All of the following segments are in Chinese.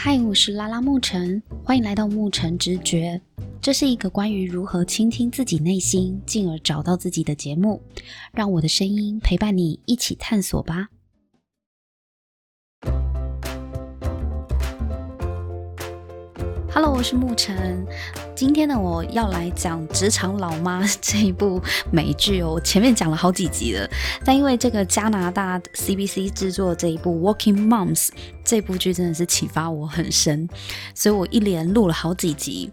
嗨，我是拉拉牧尘，欢迎来到牧尘直觉。这是一个关于如何倾听自己内心，进而找到自己的节目。让我的声音陪伴你一起探索吧。Hello，我是牧尘。今天呢，我要来讲《职场老妈》这一部美剧哦。我前面讲了好几集了，但因为这个加拿大 CBC 制作这一部《Working Moms》这部剧真的是启发我很深，所以我一连录了好几集。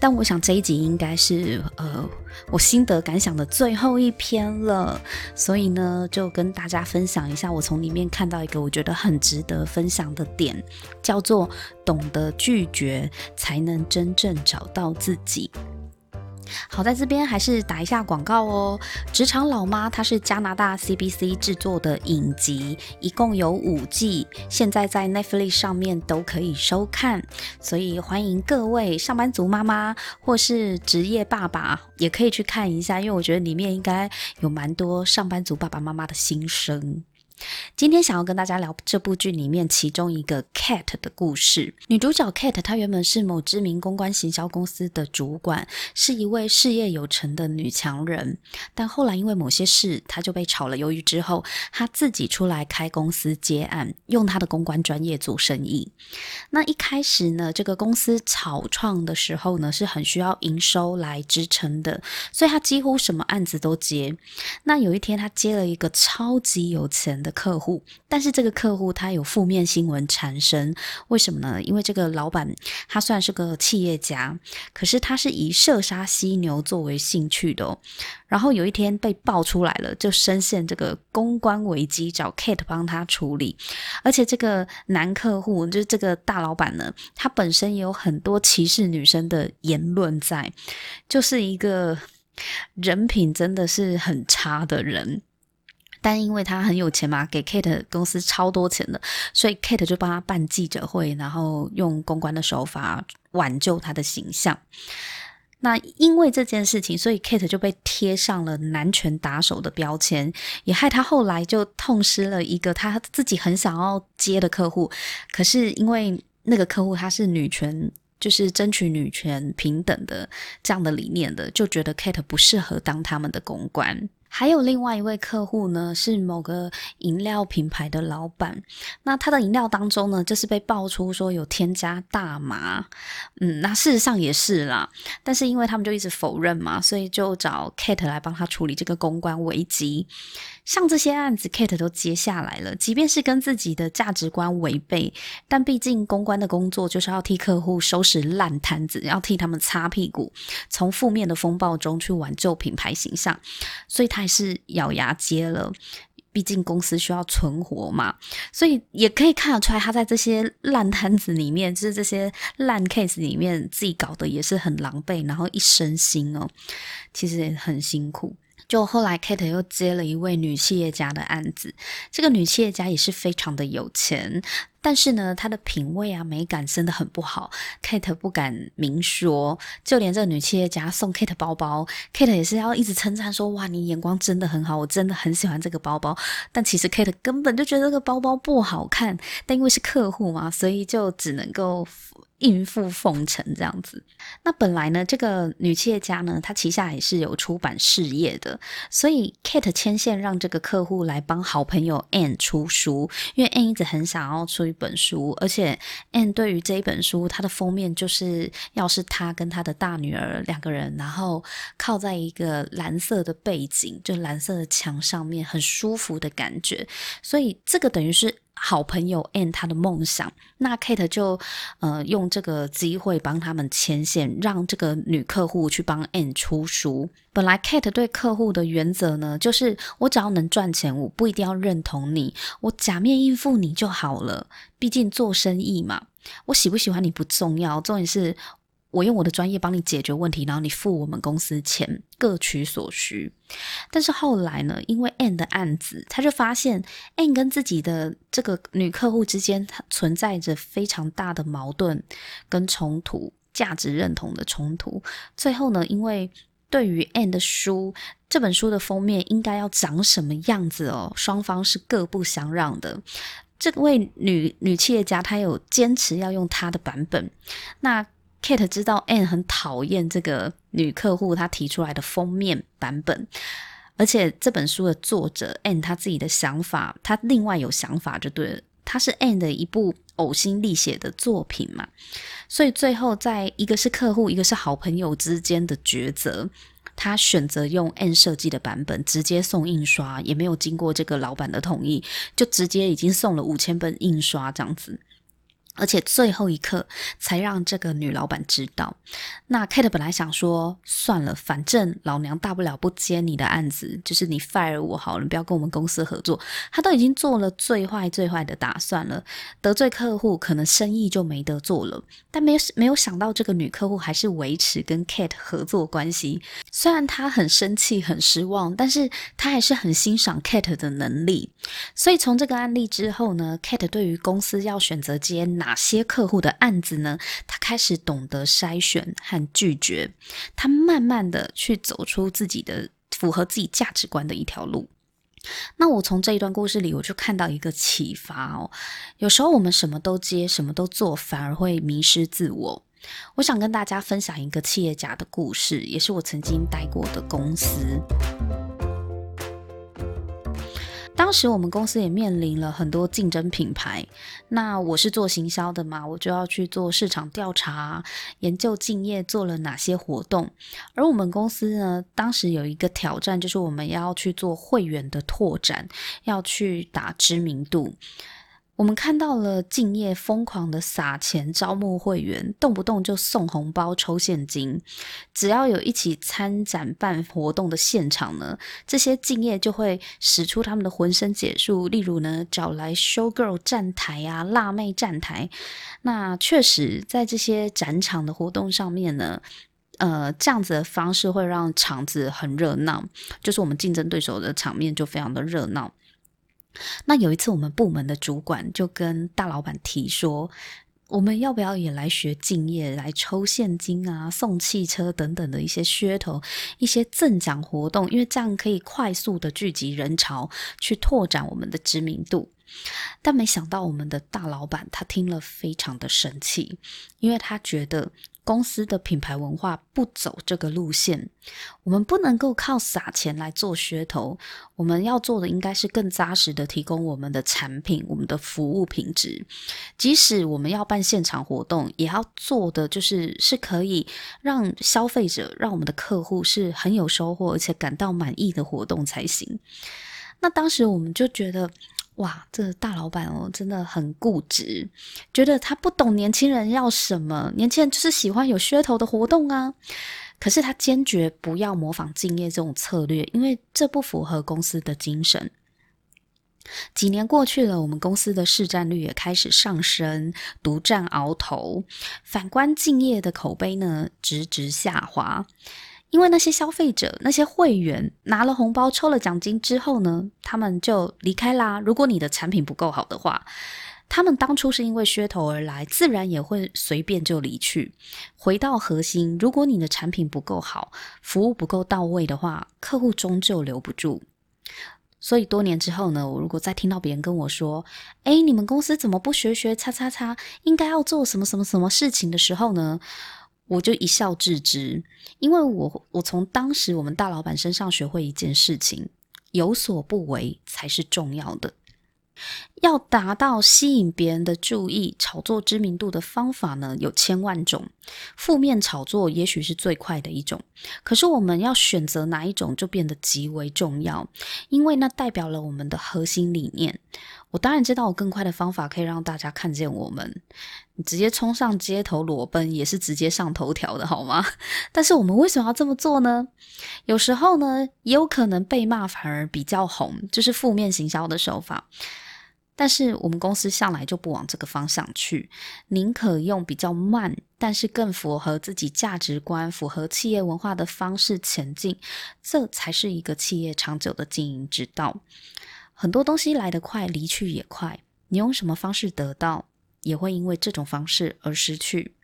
但我想这一集应该是呃我心得感想的最后一篇了，所以呢，就跟大家分享一下我从里面看到一个我觉得很值得分享的点，叫做懂得拒绝，才能真正找到自自己。好，在这边还是打一下广告哦。职场老妈，它是加拿大 CBC 制作的影集，一共有五季，现在在 Netflix 上面都可以收看，所以欢迎各位上班族妈妈或是职业爸爸也可以去看一下，因为我觉得里面应该有蛮多上班族爸爸妈妈的心声。今天想要跟大家聊这部剧里面其中一个 Cat 的故事。女主角 Cat 她原本是某知名公关行销公司的主管，是一位事业有成的女强人。但后来因为某些事，她就被炒了鱿鱼之后，她自己出来开公司接案，用她的公关专业做生意。那一开始呢，这个公司草创的时候呢，是很需要营收来支撑的，所以她几乎什么案子都接。那有一天，她接了一个超级有钱的客户，但是这个客户他有负面新闻缠身，为什么呢？因为这个老板他算是个企业家，可是他是以射杀犀牛作为兴趣的哦。然后有一天被爆出来了，就深陷这个公关危机，找 Kate 帮他处理。而且这个男客户就是这个大老板呢，他本身也有很多歧视女生的言论在，就是一个人品真的是很差的人。但因为他很有钱嘛，给 Kate 公司超多钱的，所以 Kate 就帮他办记者会，然后用公关的手法挽救他的形象。那因为这件事情，所以 Kate 就被贴上了男权打手的标签，也害他后来就痛失了一个他自己很想要接的客户。可是因为那个客户他是女权，就是争取女权平等的这样的理念的，就觉得 Kate 不适合当他们的公关。还有另外一位客户呢，是某个饮料品牌的老板。那他的饮料当中呢，就是被爆出说有添加大麻。嗯，那事实上也是啦。但是因为他们就一直否认嘛，所以就找 Kate 来帮他处理这个公关危机。像这些案子，Kate 都接下来了，即便是跟自己的价值观违背，但毕竟公关的工作就是要替客户收拾烂摊子，要替他们擦屁股，从负面的风暴中去挽救品牌形象，所以他。是咬牙接了，毕竟公司需要存活嘛，所以也可以看得出来，他在这些烂摊子里面，就是这些烂 case 里面，自己搞得也是很狼狈，然后一身心哦，其实也很辛苦。就后来，Kate 又接了一位女企业家的案子。这个女企业家也是非常的有钱，但是呢，她的品味啊、美感真的很不好。Kate 不敢明说，就连这个女企业家送 Kate 包包，Kate 也是要一直称赞说：“哇，你眼光真的很好，我真的很喜欢这个包包。”但其实 Kate 根本就觉得这个包包不好看，但因为是客户嘛，所以就只能够。应付奉承这样子，那本来呢，这个女企业家呢，她旗下也是有出版事业的，所以 Kate 牵线让这个客户来帮好朋友 Anne 出书，因为 Anne 一直很想要出一本书，而且 Anne 对于这一本书，它的封面就是要是她跟她的大女儿两个人，然后靠在一个蓝色的背景，就蓝色的墙上面，很舒服的感觉，所以这个等于是。好朋友 Anne 她的梦想，那 Kate 就呃用这个机会帮他们牵线，让这个女客户去帮 Anne 出书。本来 Kate 对客户的原则呢，就是我只要能赚钱，我不一定要认同你，我假面应付你就好了。毕竟做生意嘛，我喜不喜欢你不重要，重点是。我用我的专业帮你解决问题，然后你付我们公司钱，各取所需。但是后来呢，因为 Anne 的案子，他就发现 Anne 跟自己的这个女客户之间存在着非常大的矛盾跟冲突，价值认同的冲突。最后呢，因为对于 Anne 的书，这本书的封面应该要长什么样子哦，双方是各不相让的。这位女女企业家她有坚持要用她的版本。那 Kate 知道 Anne 很讨厌这个女客户她提出来的封面版本，而且这本书的作者 Anne 她自己的想法，她另外有想法就对了。她是 Anne 的一部呕心沥血的作品嘛，所以最后在一个是客户，一个是好朋友之间的抉择。他选择用 Anne 设计的版本，直接送印刷，也没有经过这个老板的同意，就直接已经送了五千本印刷这样子。而且最后一刻才让这个女老板知道。那 Kate 本来想说，算了，反正老娘大不了不接你的案子，就是你 fire 我好了，不要跟我们公司合作。他都已经做了最坏最坏的打算了，得罪客户，可能生意就没得做了。但没有没有想到，这个女客户还是维持跟 Kate 合作关系。虽然她很生气、很失望，但是她还是很欣赏 Kate 的能力。所以从这个案例之后呢，Kate 对于公司要选择接哪哪些客户的案子呢？他开始懂得筛选和拒绝，他慢慢的去走出自己的符合自己价值观的一条路。那我从这一段故事里，我就看到一个启发哦。有时候我们什么都接，什么都做，反而会迷失自我。我想跟大家分享一个企业家的故事，也是我曾经待过的公司。当时我们公司也面临了很多竞争品牌，那我是做行销的嘛，我就要去做市场调查，研究竞业做了哪些活动。而我们公司呢，当时有一个挑战，就是我们要去做会员的拓展，要去打知名度。我们看到了竞业疯狂的撒钱招募会员，动不动就送红包、抽现金。只要有一起参展办活动的现场呢，这些敬业就会使出他们的浑身解数，例如呢，找来 show girl 站台啊，辣妹站台。那确实在这些展场的活动上面呢，呃，这样子的方式会让场子很热闹，就是我们竞争对手的场面就非常的热闹。那有一次，我们部门的主管就跟大老板提说，我们要不要也来学敬业，来抽现金啊、送汽车等等的一些噱头、一些赠奖活动，因为这样可以快速的聚集人潮，去拓展我们的知名度。但没想到，我们的大老板他听了非常的生气，因为他觉得。公司的品牌文化不走这个路线，我们不能够靠撒钱来做噱头。我们要做的应该是更扎实的提供我们的产品、我们的服务品质。即使我们要办现场活动，也要做的就是是可以让消费者、让我们的客户是很有收获而且感到满意的活动才行。那当时我们就觉得。哇，这大老板哦，真的很固执，觉得他不懂年轻人要什么，年轻人就是喜欢有噱头的活动啊。可是他坚决不要模仿敬业这种策略，因为这不符合公司的精神。几年过去了，我们公司的市占率也开始上升，独占鳌头。反观敬业的口碑呢，直直下滑。因为那些消费者、那些会员拿了红包、抽了奖金之后呢，他们就离开啦。如果你的产品不够好的话，他们当初是因为噱头而来，自然也会随便就离去。回到核心，如果你的产品不够好，服务不够到位的话，客户终究留不住。所以多年之后呢，我如果再听到别人跟我说：“诶，你们公司怎么不学学叉叉叉，应该要做什么什么什么事情的时候呢？”我就一笑置之，因为我我从当时我们大老板身上学会一件事情：有所不为才是重要的。要达到吸引别人的注意、炒作知名度的方法呢，有千万种。负面炒作也许是最快的一种，可是我们要选择哪一种就变得极为重要，因为那代表了我们的核心理念。我当然知道有更快的方法可以让大家看见我们，你直接冲上街头裸奔也是直接上头条的好吗？但是我们为什么要这么做呢？有时候呢，也有可能被骂反而比较红，就是负面行销的手法。但是我们公司向来就不往这个方向去，宁可用比较慢，但是更符合自己价值观、符合企业文化的方式前进，这才是一个企业长久的经营之道。很多东西来得快，离去也快。你用什么方式得到，也会因为这种方式而失去。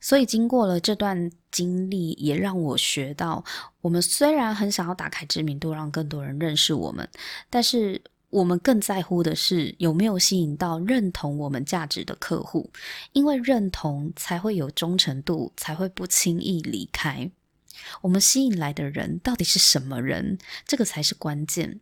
所以经过了这段经历，也让我学到，我们虽然很想要打开知名度，让更多人认识我们，但是。我们更在乎的是有没有吸引到认同我们价值的客户，因为认同才会有忠诚度，才会不轻易离开。我们吸引来的人到底是什么人？这个才是关键。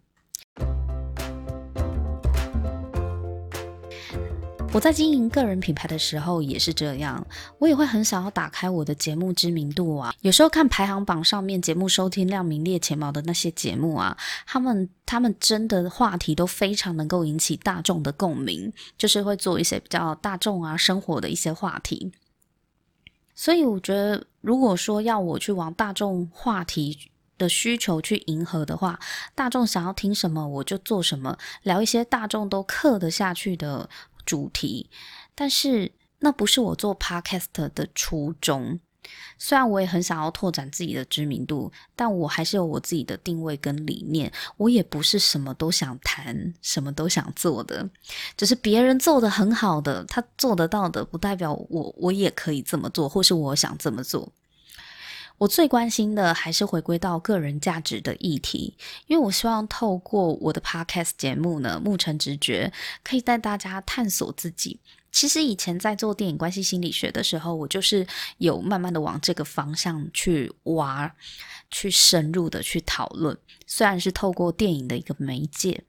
我在经营个人品牌的时候也是这样，我也会很想要打开我的节目知名度啊。有时候看排行榜上面节目收听量名列前茅的那些节目啊，他们他们真的话题都非常能够引起大众的共鸣，就是会做一些比较大众啊生活的一些话题。所以我觉得，如果说要我去往大众话题的需求去迎合的话，大众想要听什么我就做什么，聊一些大众都嗑得下去的主题，但是那不是我做 podcast 的初衷。虽然我也很想要拓展自己的知名度，但我还是有我自己的定位跟理念。我也不是什么都想谈，什么都想做的。只是别人做得很好的，他做得到的，不代表我我也可以这么做，或是我想这么做。我最关心的还是回归到个人价值的议题，因为我希望透过我的 podcast 节目呢，牧尘直觉可以带大家探索自己。其实以前在做电影关系心理学的时候，我就是有慢慢的往这个方向去挖，去深入的去讨论。虽然是透过电影的一个媒介。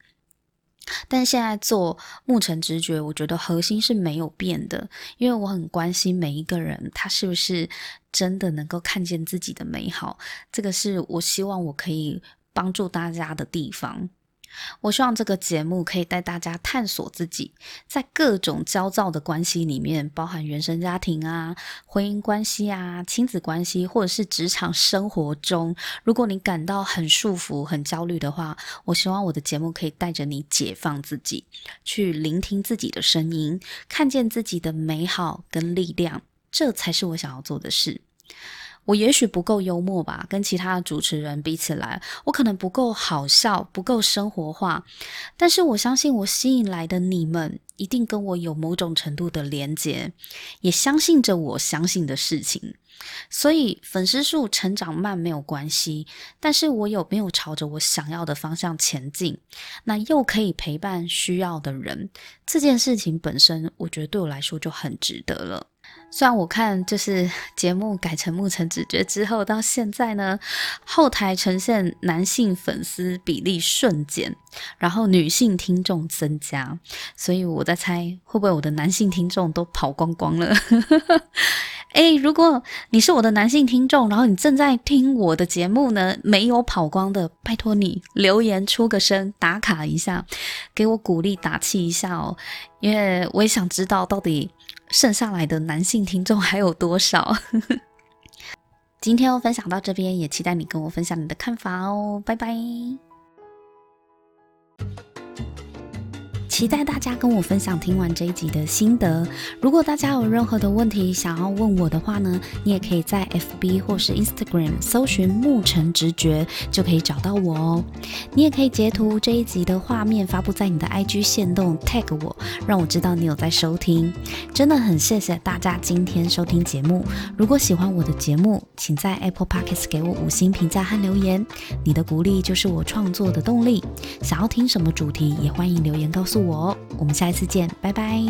但现在做牧尘直觉，我觉得核心是没有变的，因为我很关心每一个人，他是不是真的能够看见自己的美好，这个是我希望我可以帮助大家的地方。我希望这个节目可以带大家探索自己，在各种焦躁的关系里面，包含原生家庭啊、婚姻关系啊、亲子关系，或者是职场生活中，如果你感到很束缚、很焦虑的话，我希望我的节目可以带着你解放自己，去聆听自己的声音，看见自己的美好跟力量，这才是我想要做的事。我也许不够幽默吧，跟其他的主持人比起来，我可能不够好笑，不够生活化。但是我相信，我吸引来的你们一定跟我有某种程度的连结，也相信着我相信的事情。所以粉丝数成长慢没有关系，但是我有没有朝着我想要的方向前进，那又可以陪伴需要的人，这件事情本身，我觉得对我来说就很值得了。虽然我看就是 节目改成沐橙直觉之后，到现在呢，后台呈现男性粉丝比例瞬间，然后女性听众增加，所以我在猜会不会我的男性听众都跑光光了。诶，如果你是我的男性听众，然后你正在听我的节目呢，没有跑光的，拜托你留言出个声，打卡一下，给我鼓励打气一下哦，因为我也想知道到底。剩下来的男性听众还有多少？今天我分享到这边，也期待你跟我分享你的看法哦，拜拜。期待大家跟我分享听完这一集的心得。如果大家有任何的问题想要问我的话呢，你也可以在 FB 或是 Instagram 搜寻牧尘直觉，就可以找到我哦。你也可以截图这一集的画面发布在你的 IG 限动，tag 我，让我知道你有在收听。真的很谢谢大家今天收听节目。如果喜欢我的节目，请在 Apple Podcast 给我五星评价和留言。你的鼓励就是我创作的动力。想要听什么主题，也欢迎留言告诉我。我，我们下一次见，拜拜。